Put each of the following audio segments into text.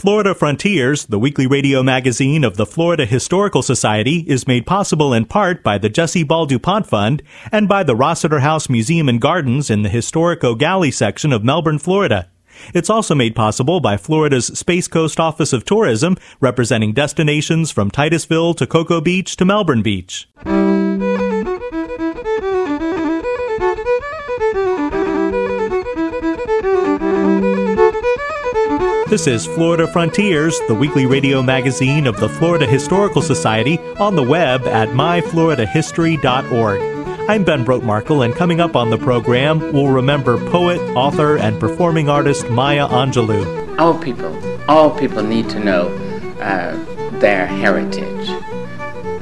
Florida Frontiers, the weekly radio magazine of the Florida Historical Society, is made possible in part by the Jessie Ball DuPont Fund and by the Rossetter House Museum and Gardens in the historic Gallie section of Melbourne, Florida. It's also made possible by Florida's Space Coast Office of Tourism, representing destinations from Titusville to Cocoa Beach to Melbourne Beach. This is Florida Frontiers, the weekly radio magazine of the Florida Historical Society, on the web at myfloridahistory.org. I'm Ben Brotemarkle, and coming up on the program, we'll remember poet, author, and performing artist Maya Angelou. All people, all people need to know uh, their heritage.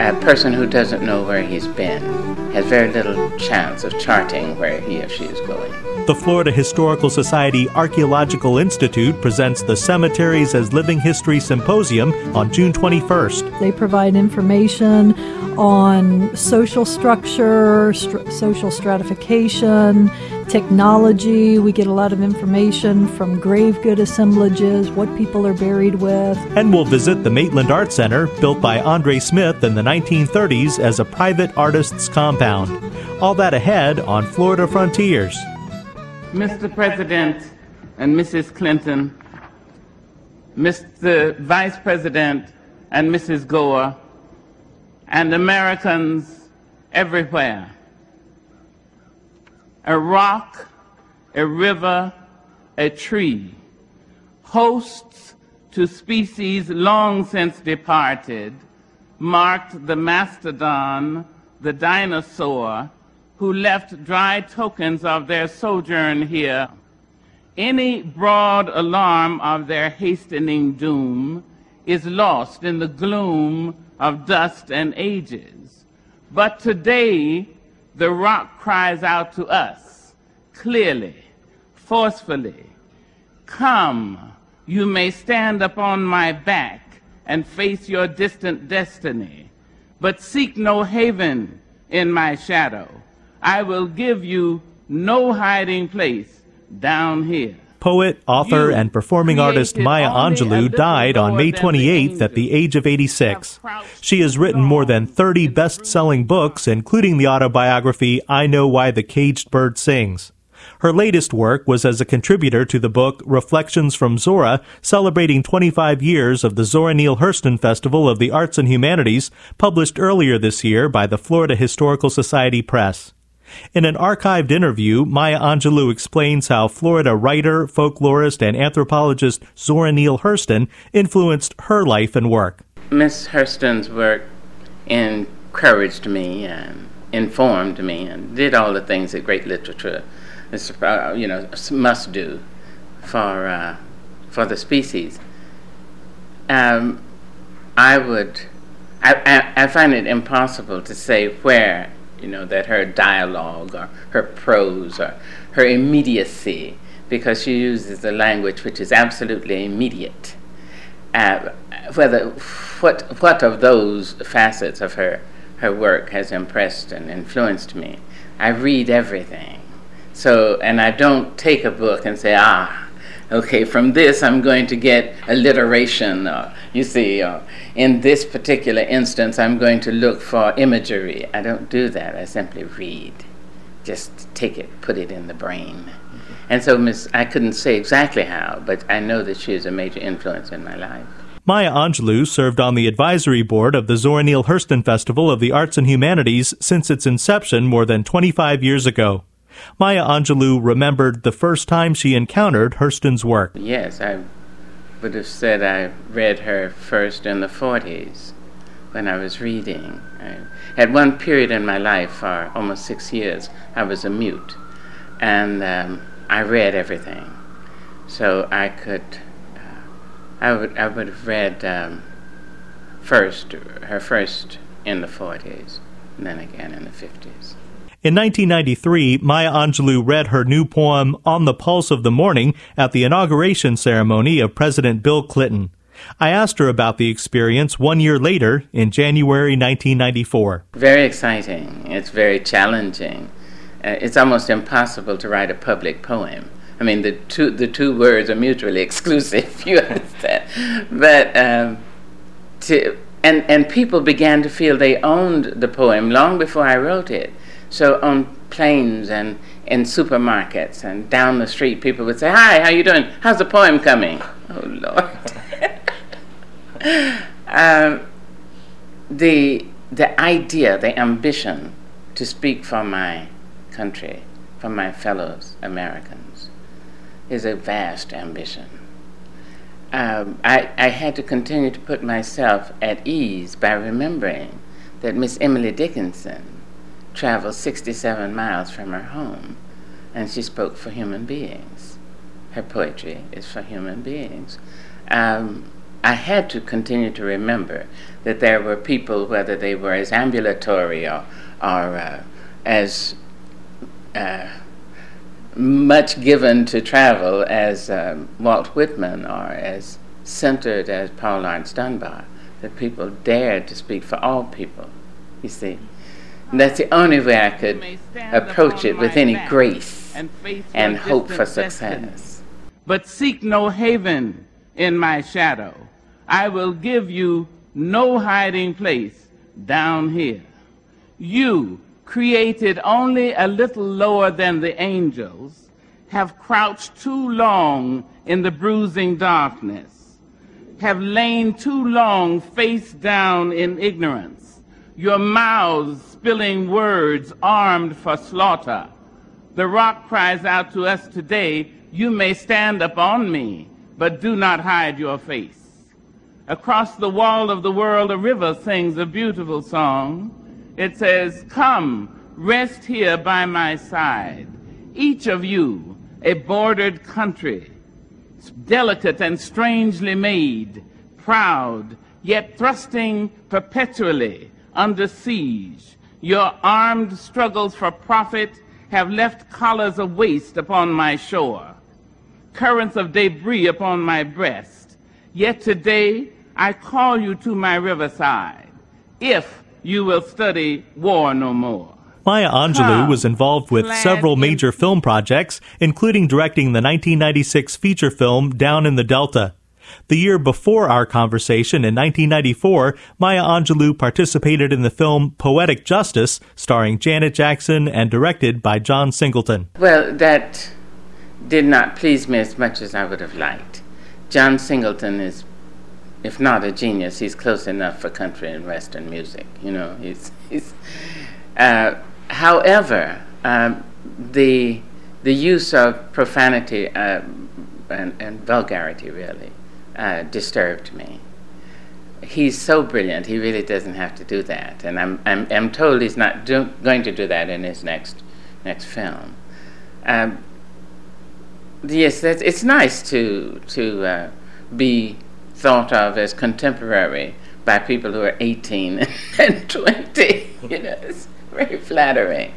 A person who doesn't know where he's been has very little chance of charting where he or she is going. The Florida Historical Society Archaeological Institute presents the Cemeteries as Living History Symposium on June 21st. They provide information on social structure, st- social stratification, technology. We get a lot of information from grave good assemblages, what people are buried with. And we'll visit the Maitland Art Center, built by Andre Smith in the 1930s as a private artist's compound. All that ahead on Florida Frontiers. Mr. President and Mrs. Clinton, Mr. Vice President and Mrs. Gore, and Americans everywhere. A rock, a river, a tree, hosts to species long since departed, marked the mastodon, the dinosaur, who left dry tokens of their sojourn here. Any broad alarm of their hastening doom is lost in the gloom of dust and ages. But today, the rock cries out to us clearly, forcefully, Come, you may stand upon my back and face your distant destiny, but seek no haven in my shadow. I will give you no hiding place down here. Poet, author, and performing artist Maya Angelou died on May 28th at the age of 86. She has written more than 30 best selling books, including the autobiography I Know Why the Caged Bird Sings. Her latest work was as a contributor to the book Reflections from Zora, celebrating 25 years of the Zora Neale Hurston Festival of the Arts and Humanities, published earlier this year by the Florida Historical Society Press. In an archived interview, Maya Angelou explains how Florida writer, folklorist, and anthropologist Zora Neale Hurston influenced her life and work. Miss Hurston's work encouraged me and informed me and did all the things that great literature is, uh, you know, must do for, uh, for the species. Um, I would, I, I, I find it impossible to say where you know, that her dialogue or her prose or her immediacy, because she uses a language which is absolutely immediate. Uh, whether what what of those facets of her her work has impressed and influenced me? I read everything, so and I don't take a book and say ah okay, from this I'm going to get alliteration, or, you see, or in this particular instance I'm going to look for imagery. I don't do that, I simply read. Just take it, put it in the brain. Mm-hmm. And so Miss, I couldn't say exactly how, but I know that she is a major influence in my life. Maya Angelou served on the advisory board of the Zora Neale Hurston Festival of the Arts and Humanities since its inception more than 25 years ago. Maya Angelou remembered the first time she encountered Hurston's work. Yes, I would have said I read her first in the 40s when I was reading. I, at one period in my life, for almost six years, I was a mute, and um, I read everything. So I could, uh, I would, I would have read um, first, her first in the 40s, and then again in the 50s. In 1993, Maya Angelou read her new poem, On the Pulse of the Morning, at the inauguration ceremony of President Bill Clinton. I asked her about the experience one year later, in January 1994. Very exciting. It's very challenging. Uh, it's almost impossible to write a public poem I mean, the two the two words are mutually exclusive. You understand? But um, to and and people began to feel they owned the poem long before I wrote it. So on planes and in supermarkets and down the street, people would say, "Hi, how you doing? How's the poem coming?" Oh Lord. um, the the idea, the ambition to speak for my country, for my fellows Americans, is a vast ambition. Um, I, I had to continue to put myself at ease by remembering that Miss Emily Dickinson traveled 67 miles from her home and she spoke for human beings. Her poetry is for human beings. Um, I had to continue to remember that there were people, whether they were as ambulatory or, or uh, as uh, much given to travel as um, Walt Whitman or as centered as Paul Laurence Dunbar, that people dared to speak for all people, you see. And that's the only way I could approach it with any grace and, and hope for success. But seek no haven in my shadow. I will give you no hiding place down here. You, created only a little lower than the angels, have crouched too long in the bruising darkness, have lain too long face down in ignorance, your mouths spilling words armed for slaughter. The rock cries out to us today, You may stand upon me, but do not hide your face. Across the wall of the world, a river sings a beautiful song. It says, Come, rest here by my side. Each of you, a bordered country, delicate and strangely made, proud, yet thrusting perpetually under siege. Your armed struggles for profit have left collars of waste upon my shore, currents of debris upon my breast. Yet today I call you to my riverside, if you will study war no more. Maya Angelou was involved with several major film projects, including directing the 1996 feature film Down in the Delta. The year before our conversation, in 1994, Maya Angelou participated in the film Poetic Justice, starring Janet Jackson and directed by John Singleton. Well, that did not please me as much as I would have liked. John Singleton is if not a genius, he's close enough for country and western music. You know, he's he's. Uh, however, um, the the use of profanity uh, and, and, vulgarity really uh, disturbed me. He's so brilliant; he really doesn't have to do that, and I'm I'm, I'm told he's not do, going to do that in his next next film. Um, yes, it's nice to to uh, be thought of as contemporary by people who are 18 and 20. You know, it's very flattering.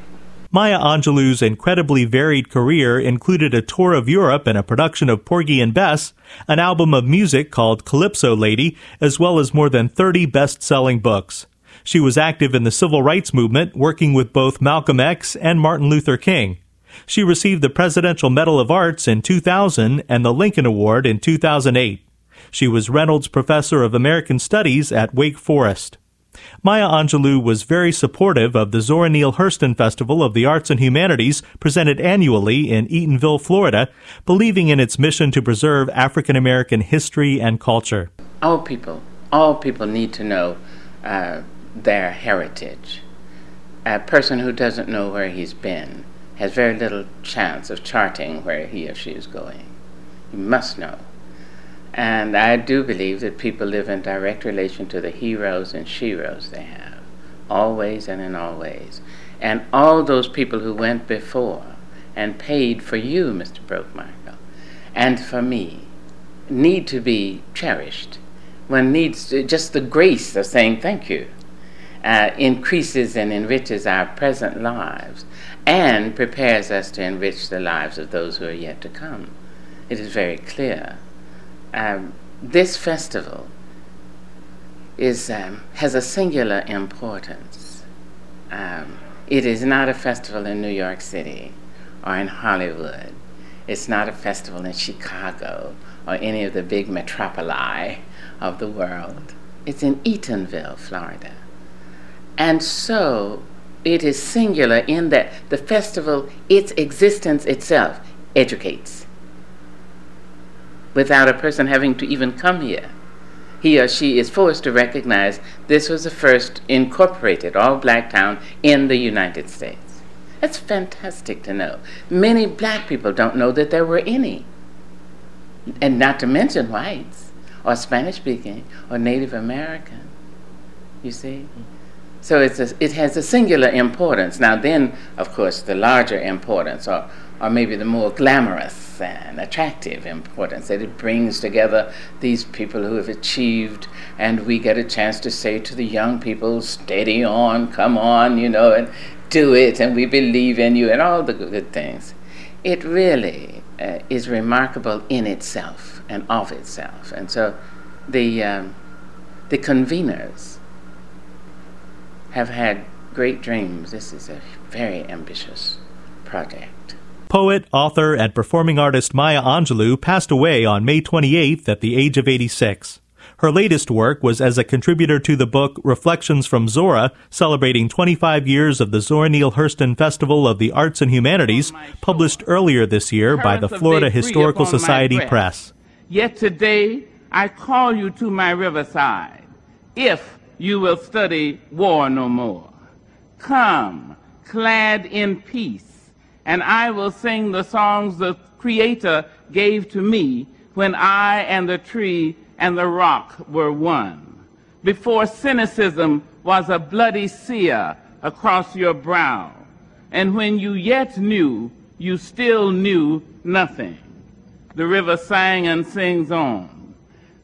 Maya Angelou's incredibly varied career included a tour of Europe and a production of Porgy and Bess, an album of music called Calypso Lady, as well as more than 30 best-selling books. She was active in the civil rights movement, working with both Malcolm X and Martin Luther King. She received the Presidential Medal of Arts in 2000 and the Lincoln Award in 2008. She was Reynolds Professor of American Studies at Wake Forest. Maya Angelou was very supportive of the Zora Neale Hurston Festival of the Arts and Humanities presented annually in Eatonville, Florida, believing in its mission to preserve African American history and culture. All people, all people need to know uh, their heritage. A person who doesn't know where he's been has very little chance of charting where he or she is going. You must know. And I do believe that people live in direct relation to the heroes and sheroes they have, always and in all ways. And all those people who went before and paid for you, Mr. Brotemarkle, and for me, need to be cherished. One needs to, just the grace of saying thank you uh, increases and enriches our present lives and prepares us to enrich the lives of those who are yet to come. It is very clear um, this festival is, um, has a singular importance. Um, it is not a festival in New York City or in Hollywood. It's not a festival in Chicago or any of the big metropoli of the world. It's in Eatonville, Florida. And so it is singular in that the festival, its existence itself, educates without a person having to even come here. He or she is forced to recognize this was the first incorporated all black town in the United States. That's fantastic to know. Many black people don't know that there were any. And not to mention whites, or Spanish speaking, or Native American. You see? So it's a, it has a singular importance. Now, then, of course, the larger importance, or, or maybe the more glamorous and attractive importance that it brings together these people who have achieved, and we get a chance to say to the young people, steady on, come on, you know, and do it, and we believe in you, and all the good things. It really uh, is remarkable in itself and of itself. And so the, um, the conveners have had great dreams. This is a very ambitious project. Poet, author, and performing artist Maya Angelou passed away on May 28th at the age of 86. Her latest work was as a contributor to the book Reflections from Zora, celebrating 25 years of the Zora Neale Hurston Festival of the Arts and Humanities, published earlier this year by the Florida Historical Society Press. Yet today I call you to my riverside, if you will study war no more. Come, clad in peace and I will sing the songs the Creator gave to me when I and the tree and the rock were one. Before cynicism was a bloody sear across your brow, and when you yet knew, you still knew nothing. The river sang and sings on.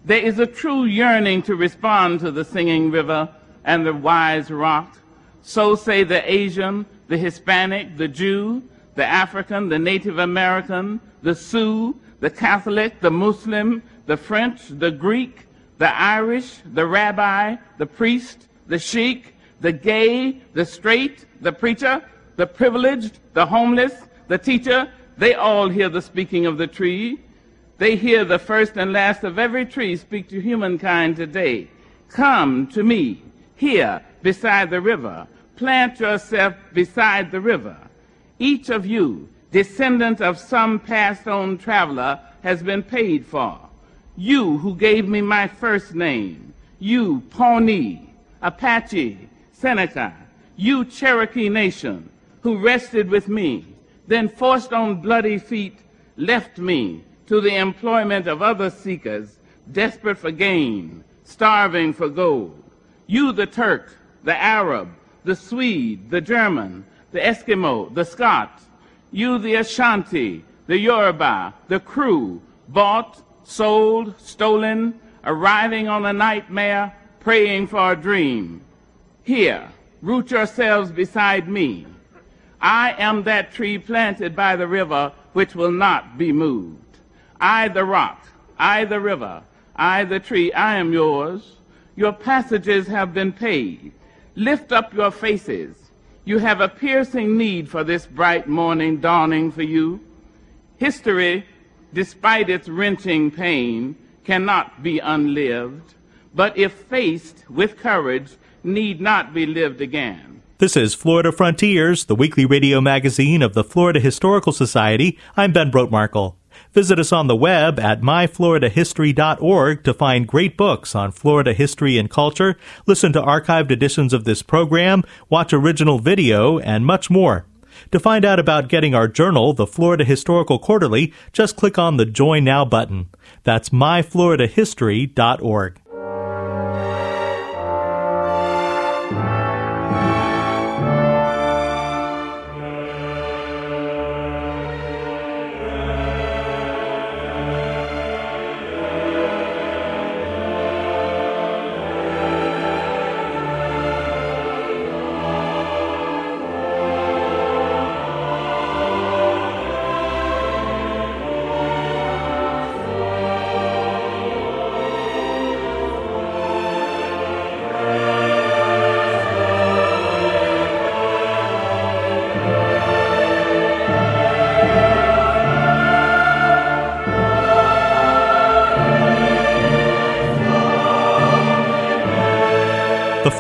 There is a true yearning to respond to the singing river and the wise rock. So say the Asian, the Hispanic, the Jew, the African, the Native American, the Sioux, the Catholic, the Muslim, the French, the Greek, the Irish, the rabbi, the priest, the sheik, the gay, the straight, the preacher, the privileged, the homeless, the teacher, they all hear the speaking of the tree. They hear the first and last of every tree speak to humankind today. Come to me, here, beside the river. Plant yourself beside the river. Each of you, descendant of some passed on traveler, has been paid for. You who gave me my first name, you Pawnee, Apache, Seneca, you Cherokee Nation, who rested with me, then forced on bloody feet, left me to the employment of other seekers, desperate for gain, starving for gold. You, the Turk, the Arab, the Swede, the German, the Eskimo, the Scot, you the Ashanti, the Yoruba, the Kru, bought, sold, stolen, arriving on a nightmare, praying for a dream. Here, root yourselves beside me. I am that tree planted by the river which will not be moved. I the rock, I the river, I the tree, I am yours. Your passages have been paid. Lift up your faces. You have a piercing need for this bright morning dawning for you. History, despite its wrenching pain, cannot be unlived, but if faced with courage, need not be lived again. This is Florida Frontiers, the weekly radio magazine of the Florida Historical Society. I'm Ben Brotemarkle. Visit us on the web at myfloridahistory.org to find great books on Florida history and culture, listen to archived editions of this program, watch original video, and much more. To find out about getting our journal, the Florida Historical Quarterly, just click on the Join Now button. That's myfloridahistory.org.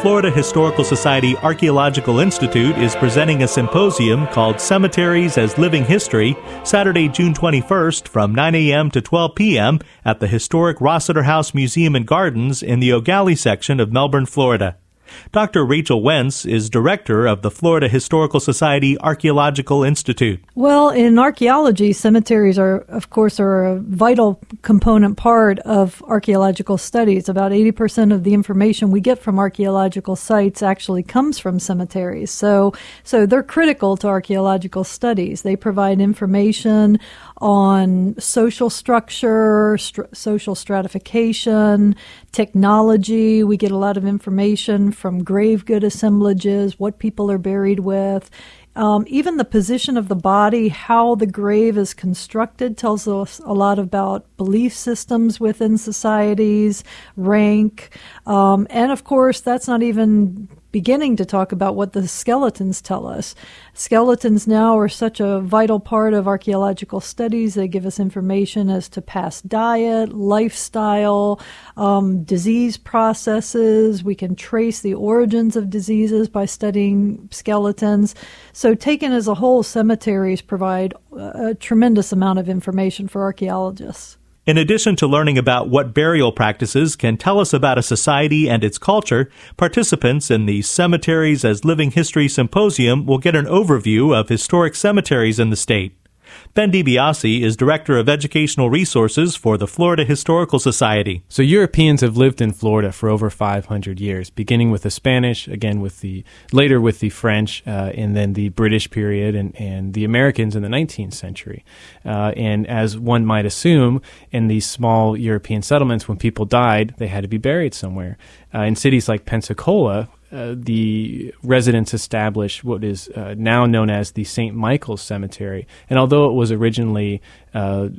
Florida Historical Society Archaeological Institute is presenting a symposium called Cemeteries as Living History, Saturday, June 21st from 9 a.m. to 12 p.m. at the historic Rossetter House Museum and Gardens in the Gallie section of Melbourne, Florida. Dr. Rachel Wentz is director of the Florida Historical Society Archaeological Institute. Well, in archaeology, cemeteries are, of course, are a vital component part of archaeological studies. About 80% of the information we get from archaeological sites actually comes from cemeteries. So, so they're critical to archaeological studies. They provide information on social structure, str- social stratification, technology. We get a lot of information from grave good assemblages, what people are buried with. Um, even the position of the body, how the grave is constructed, tells us a lot about belief systems within societies, rank, um, and of course, that's not even beginning to talk about what the skeletons tell us. Skeletons now are such a vital part of archaeological studies. They give us information as to past diet, lifestyle, um, disease processes. We can trace the origins of diseases by studying skeletons. So, taken as a whole, cemeteries provide a tremendous amount of information for archaeologists. In addition to learning about what burial practices can tell us about a society and its culture, participants in the Cemeteries as Living History Symposium will get an overview of historic cemeteries in the state. Ben DiBiase is Director of Educational Resources for the Florida Historical Society. So Europeans have lived in Florida for over 500 years, beginning with the Spanish, again with the later with the French, uh, and then the British period, and, and the Americans in the 19th century. Uh, and as one might assume, in these small European settlements, when people died, they had to be buried somewhere. Uh, in cities like Pensacola, uh, the residents established what is uh, now known as the St. Michael's Cemetery. And although it was originally uh,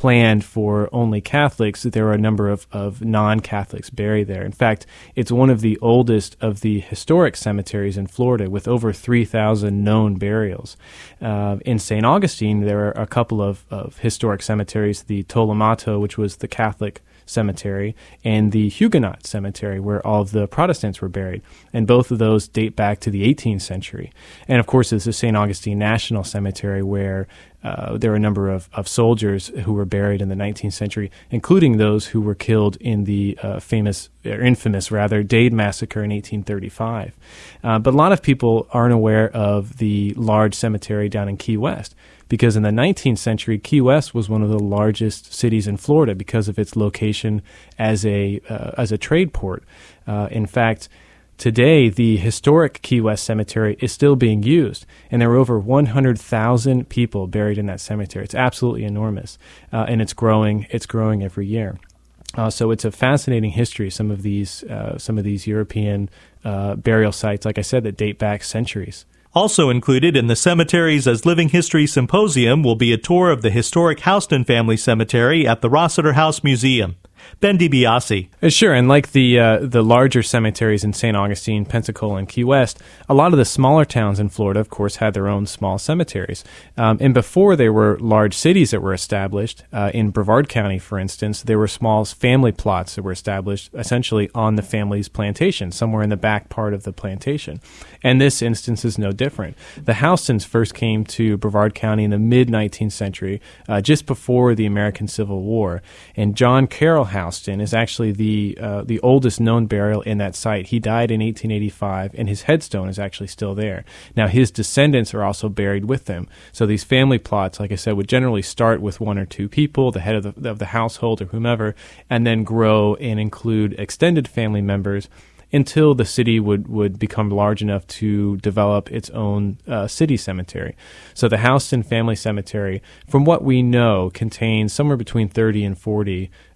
planned for only Catholics, there are a number of, of non Catholics buried there. In fact, it's one of the oldest of the historic cemeteries in Florida with over 3,000 known burials. Uh, in St. Augustine, there are a couple of, of historic cemeteries the Tolomato, which was the Catholic Cemetery and the Huguenot Cemetery, where all of the Protestants were buried. And both of those date back to the 18th century. And of course, there's the St. Augustine National Cemetery, where uh, there are a number of, of soldiers who were buried in the 19th century, including those who were killed in the uh, famous, or infamous rather, Dade Massacre in 1835. Uh, but a lot of people aren't aware of the large cemetery down in Key West because in the 19th century, Key West was one of the largest cities in Florida because of its location as a uh, as a trade port. Uh, in fact, today the historic Key West Cemetery is still being used, and there are over 100,000 people buried in that cemetery. It's absolutely enormous, uh, and it's growing. It's growing every year. Uh, so it's a fascinating history. Some of these, uh, some of these European uh, burial sites, like I said, that date back centuries. Also included in the Cemeteries as Living History Symposium will be a tour of the historic Houston Family Cemetery at the Rossetter House Museum. Ben DiBiase. Uh, sure, and like the uh, the larger cemeteries in St. Augustine, Pensacola, and Key West, a lot of the smaller towns in Florida, of course, had their own small cemeteries. Um, and before there were large cities that were established, uh, in Brevard County, for instance, there were small family plots that were established essentially on the family's plantation, somewhere in the back part of the plantation. And this instance is no different. The Houstons first came to Brevard County in the mid 19th century, uh, just before the American Civil War. And John Carroll Houston is actually the uh, the oldest known burial in that site. He died in 1885, and his headstone is actually still there. Now his descendants are also buried with them. So these family plots, like I said, would generally start with one or two people, the head of the, of the household or whomever, and then grow and include extended family members until the city would, would become large enough to develop its own uh, city cemetery. So the Houston Family Cemetery, from what we know, contains somewhere between 30 and 40 uh, uh,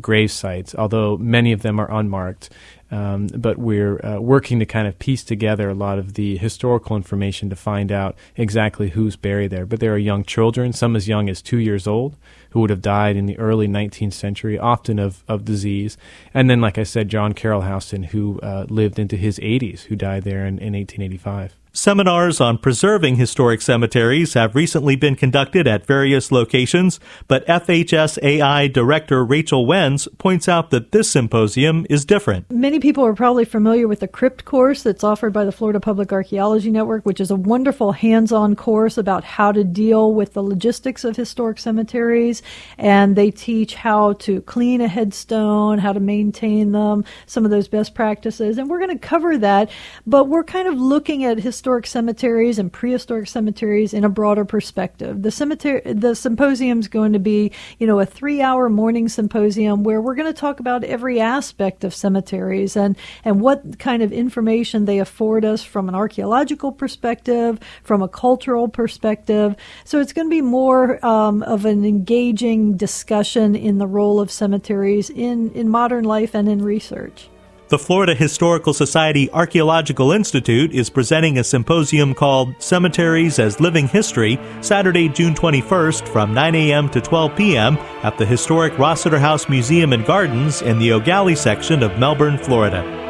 grave sites, although many of them are unmarked. Um, but we're uh, working to kind of piece together a lot of the historical information to find out exactly who's buried there. But there are young children, some as young as two years old, who would have died in the early 19th century, often of, of disease. And then, like I said, John Carroll Houston, who uh, lived into his 80s, who died there in, in 1885. Seminars on preserving historic cemeteries have recently been conducted at various locations, but FHSAI Director Rachel Wentz points out that this symposium is different. Many people are probably familiar with the CRPT course that's offered by the Florida Public Archaeology Network, which is a wonderful hands on course about how to deal with the logistics of historic cemeteries. And they teach how to clean a headstone, how to maintain them, some of those best practices. And we're going to cover that, but we're kind of looking at historic historic cemeteries and prehistoric cemeteries in a broader perspective. The cemetery, the symposium is going to be, you know, a three-hour morning symposium where we're going to talk about every aspect of cemeteries and and what kind of information they afford us from an archaeological perspective, from a cultural perspective. So it's going to be more um, of an engaging discussion in the role of cemeteries in in modern life and in research. The Florida Historical Society Archaeological Institute is presenting a symposium called Cemeteries as Living History Saturday, June 21st from 9 a.m. to 12 p.m. at the historic Rossetter House Museum and Gardens in the Gallie section of Melbourne, Florida.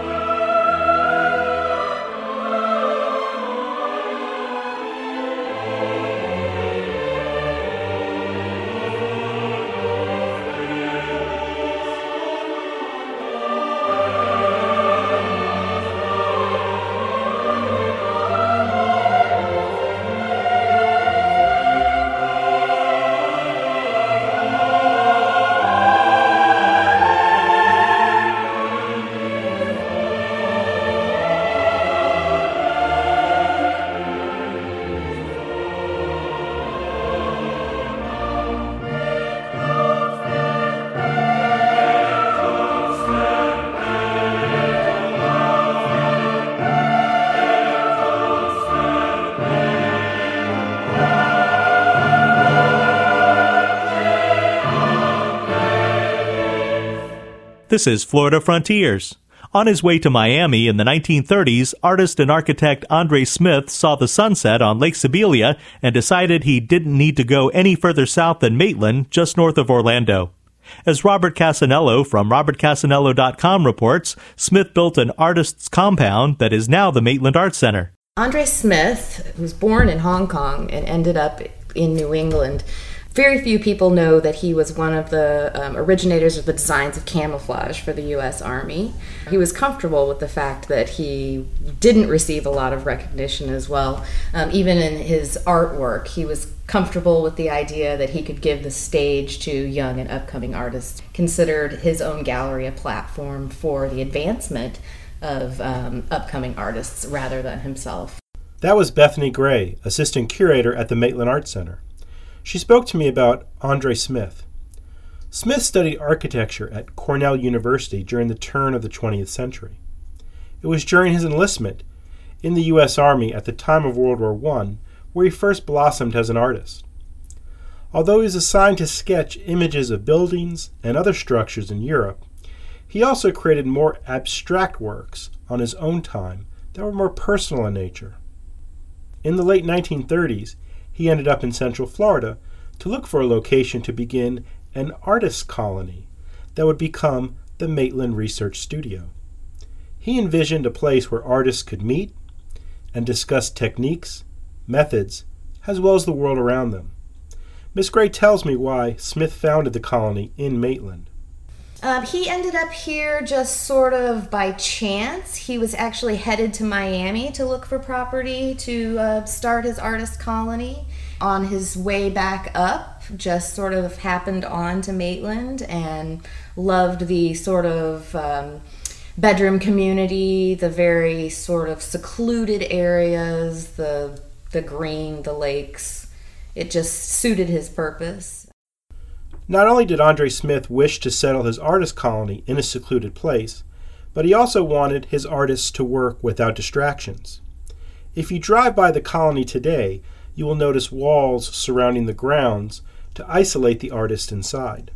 This is Florida Frontiers. On his way to Miami in the 1930s, artist and architect Andre Smith saw the sunset on Lake Sybelia and decided he didn't need to go any further south than Maitland, just north of Orlando. As Robert Cassanello from robertcassanello.com reports, Smith built an artist's compound that is now the Maitland Art Center. Andre Smith was born in Hong Kong and ended up in New England very few people know that he was one of the um, originators of the designs of camouflage for the U.S. Army. He was comfortable with the fact that he didn't receive a lot of recognition as well. Um, even in his artwork, he was comfortable with the idea that he could give the stage to young and upcoming artists. Considered his own gallery a platform for the advancement of um, upcoming artists rather than himself. That was Bethany Gray, assistant curator at the Maitland Art Center. She spoke to me about Andre Smith. Smith studied architecture at Cornell University during the turn of the 20th century. It was during his enlistment in the U.S. Army at the time of World War I where he first blossomed as an artist. Although he was assigned to sketch images of buildings and other structures in Europe, he also created more abstract works on his own time that were more personal in nature. In the late 1930s, he ended up in Central Florida to look for a location to begin an artist colony that would become the Maitland Research Studio. He envisioned a place where artists could meet and discuss techniques, methods, as well as the world around them. Miss Gray tells me why Smith founded the colony in Maitland. Um, he ended up here just sort of by chance. He was actually headed to Miami to look for property to uh, start his artist colony. On his way back up, just sort of happened on to Maitland and loved the sort of um, bedroom community, the very sort of secluded areas, the the green, the lakes. It just suited his purpose. Not only did Andre Smith wish to settle his artist colony in a secluded place, but he also wanted his artists to work without distractions. If you drive by the colony today, you will notice walls surrounding the grounds to isolate the artist inside.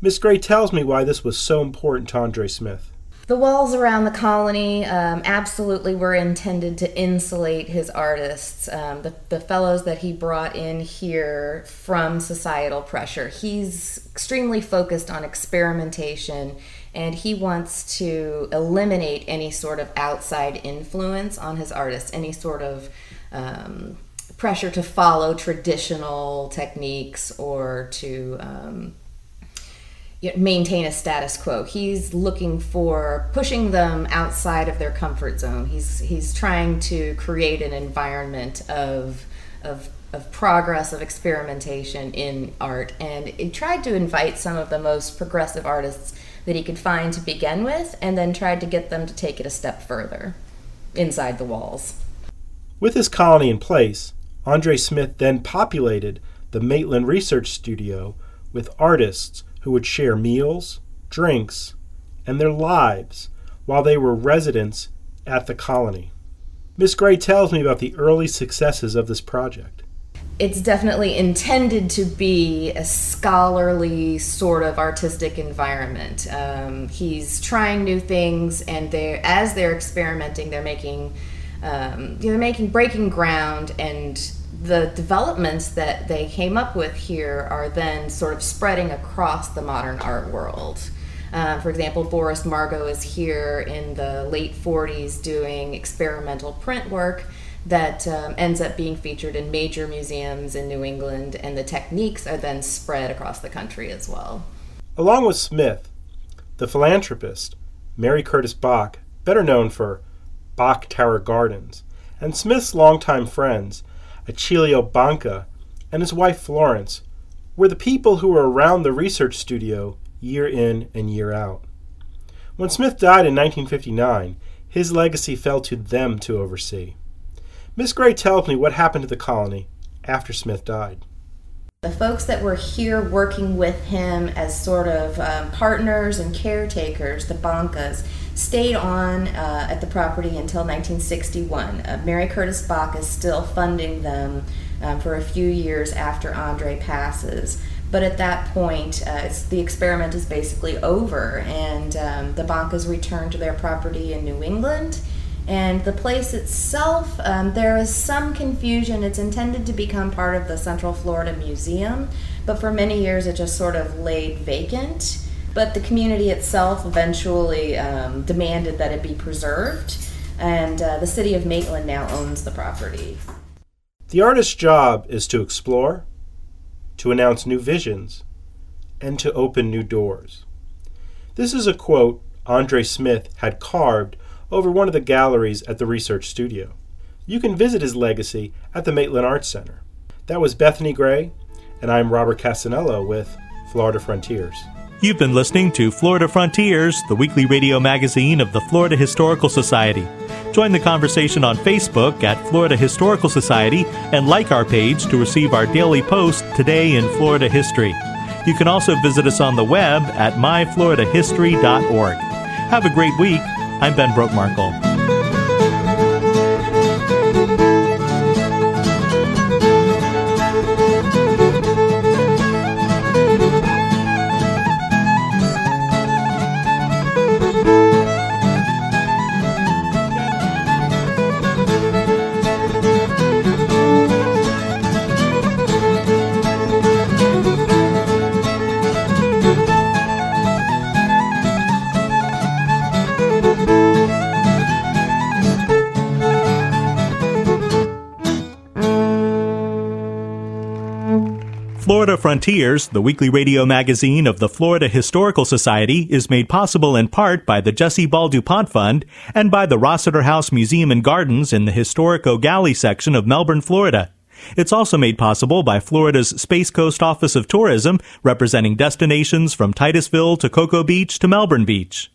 Miss Gray tells me why this was so important to Andre Smith. The walls around the colony um, absolutely were intended to insulate his artists, um, the, the fellows that he brought in here from societal pressure. He's extremely focused on experimentation and he wants to eliminate any sort of outside influence on his artists, any sort of um, pressure to follow traditional techniques or to um, maintain a status quo. He's looking for pushing them outside of their comfort zone. He's he's trying to create an environment of of of progress of experimentation in art and he tried to invite some of the most progressive artists that he could find to begin with and then tried to get them to take it a step further inside the walls. With his colony in place, Andre Smith then populated the Maitland Research Studio with artists who would share meals, drinks, and their lives while they were residents at the colony. Miss Gray tells me about the early successes of this project. It's definitely intended to be a scholarly sort of artistic environment. Um, he's trying new things, and they're as they're experimenting, they're making um, they're making breaking ground and the developments that they came up with here are then sort of spreading across the modern art world. Uh, for example, Boris Margo is here in the late 40s doing experimental print work that um, ends up being featured in major museums in New England, and the techniques are then spread across the country as well. Along with Smith, the philanthropist, Mary Curtis Bok, better known for Bok Tower Gardens, and Smith's longtime friends, Attilio Banca, and his wife Florence were the people who were around the research studio year in and year out. When Smith died in 1959, his legacy fell to them to oversee. Miss Gray tells me what happened to the colony after Smith died. The folks that were here working with him as sort of um, partners and caretakers, the Bancas, stayed on uh, at the property until 1961. Uh, Mary Curtis Bok is still funding them um, for a few years after Andre passes. But at that point, uh, the experiment is basically over, and um, the Bancas return to their property in New England. And the place itself, um, there is some confusion. It's intended to become part of the Central Florida Museum, but for many years it just sort of laid vacant. But the community itself eventually um, demanded that it be preserved, and uh, the city of Maitland now owns the property. The artist's job is to explore, to announce new visions, and to open new doors. This is a quote Andre Smith had carved over one of the galleries at the research studio. You can visit his legacy at the Maitland Arts Center. That was Bethany Gray, and I'm Robert Cassanello with Florida Frontiers. You've been listening to Florida Frontiers, the weekly radio magazine of the Florida Historical Society. Join the conversation on Facebook at Florida Historical Society and like our page to receive our daily post today in Florida history. You can also visit us on the web at myfloridahistory.org. Have a great week. I'm Ben Brotemarkle. Frontiers, the weekly radio magazine of the Florida Historical Society, is made possible in part by the Jessie Ball DuPont Fund and by the Rossetter House Museum and Gardens in the historic Eau Gallie section of Melbourne, Florida. It's also made possible by Florida's Space Coast Office of Tourism, representing destinations from Titusville to Cocoa Beach to Melbourne Beach.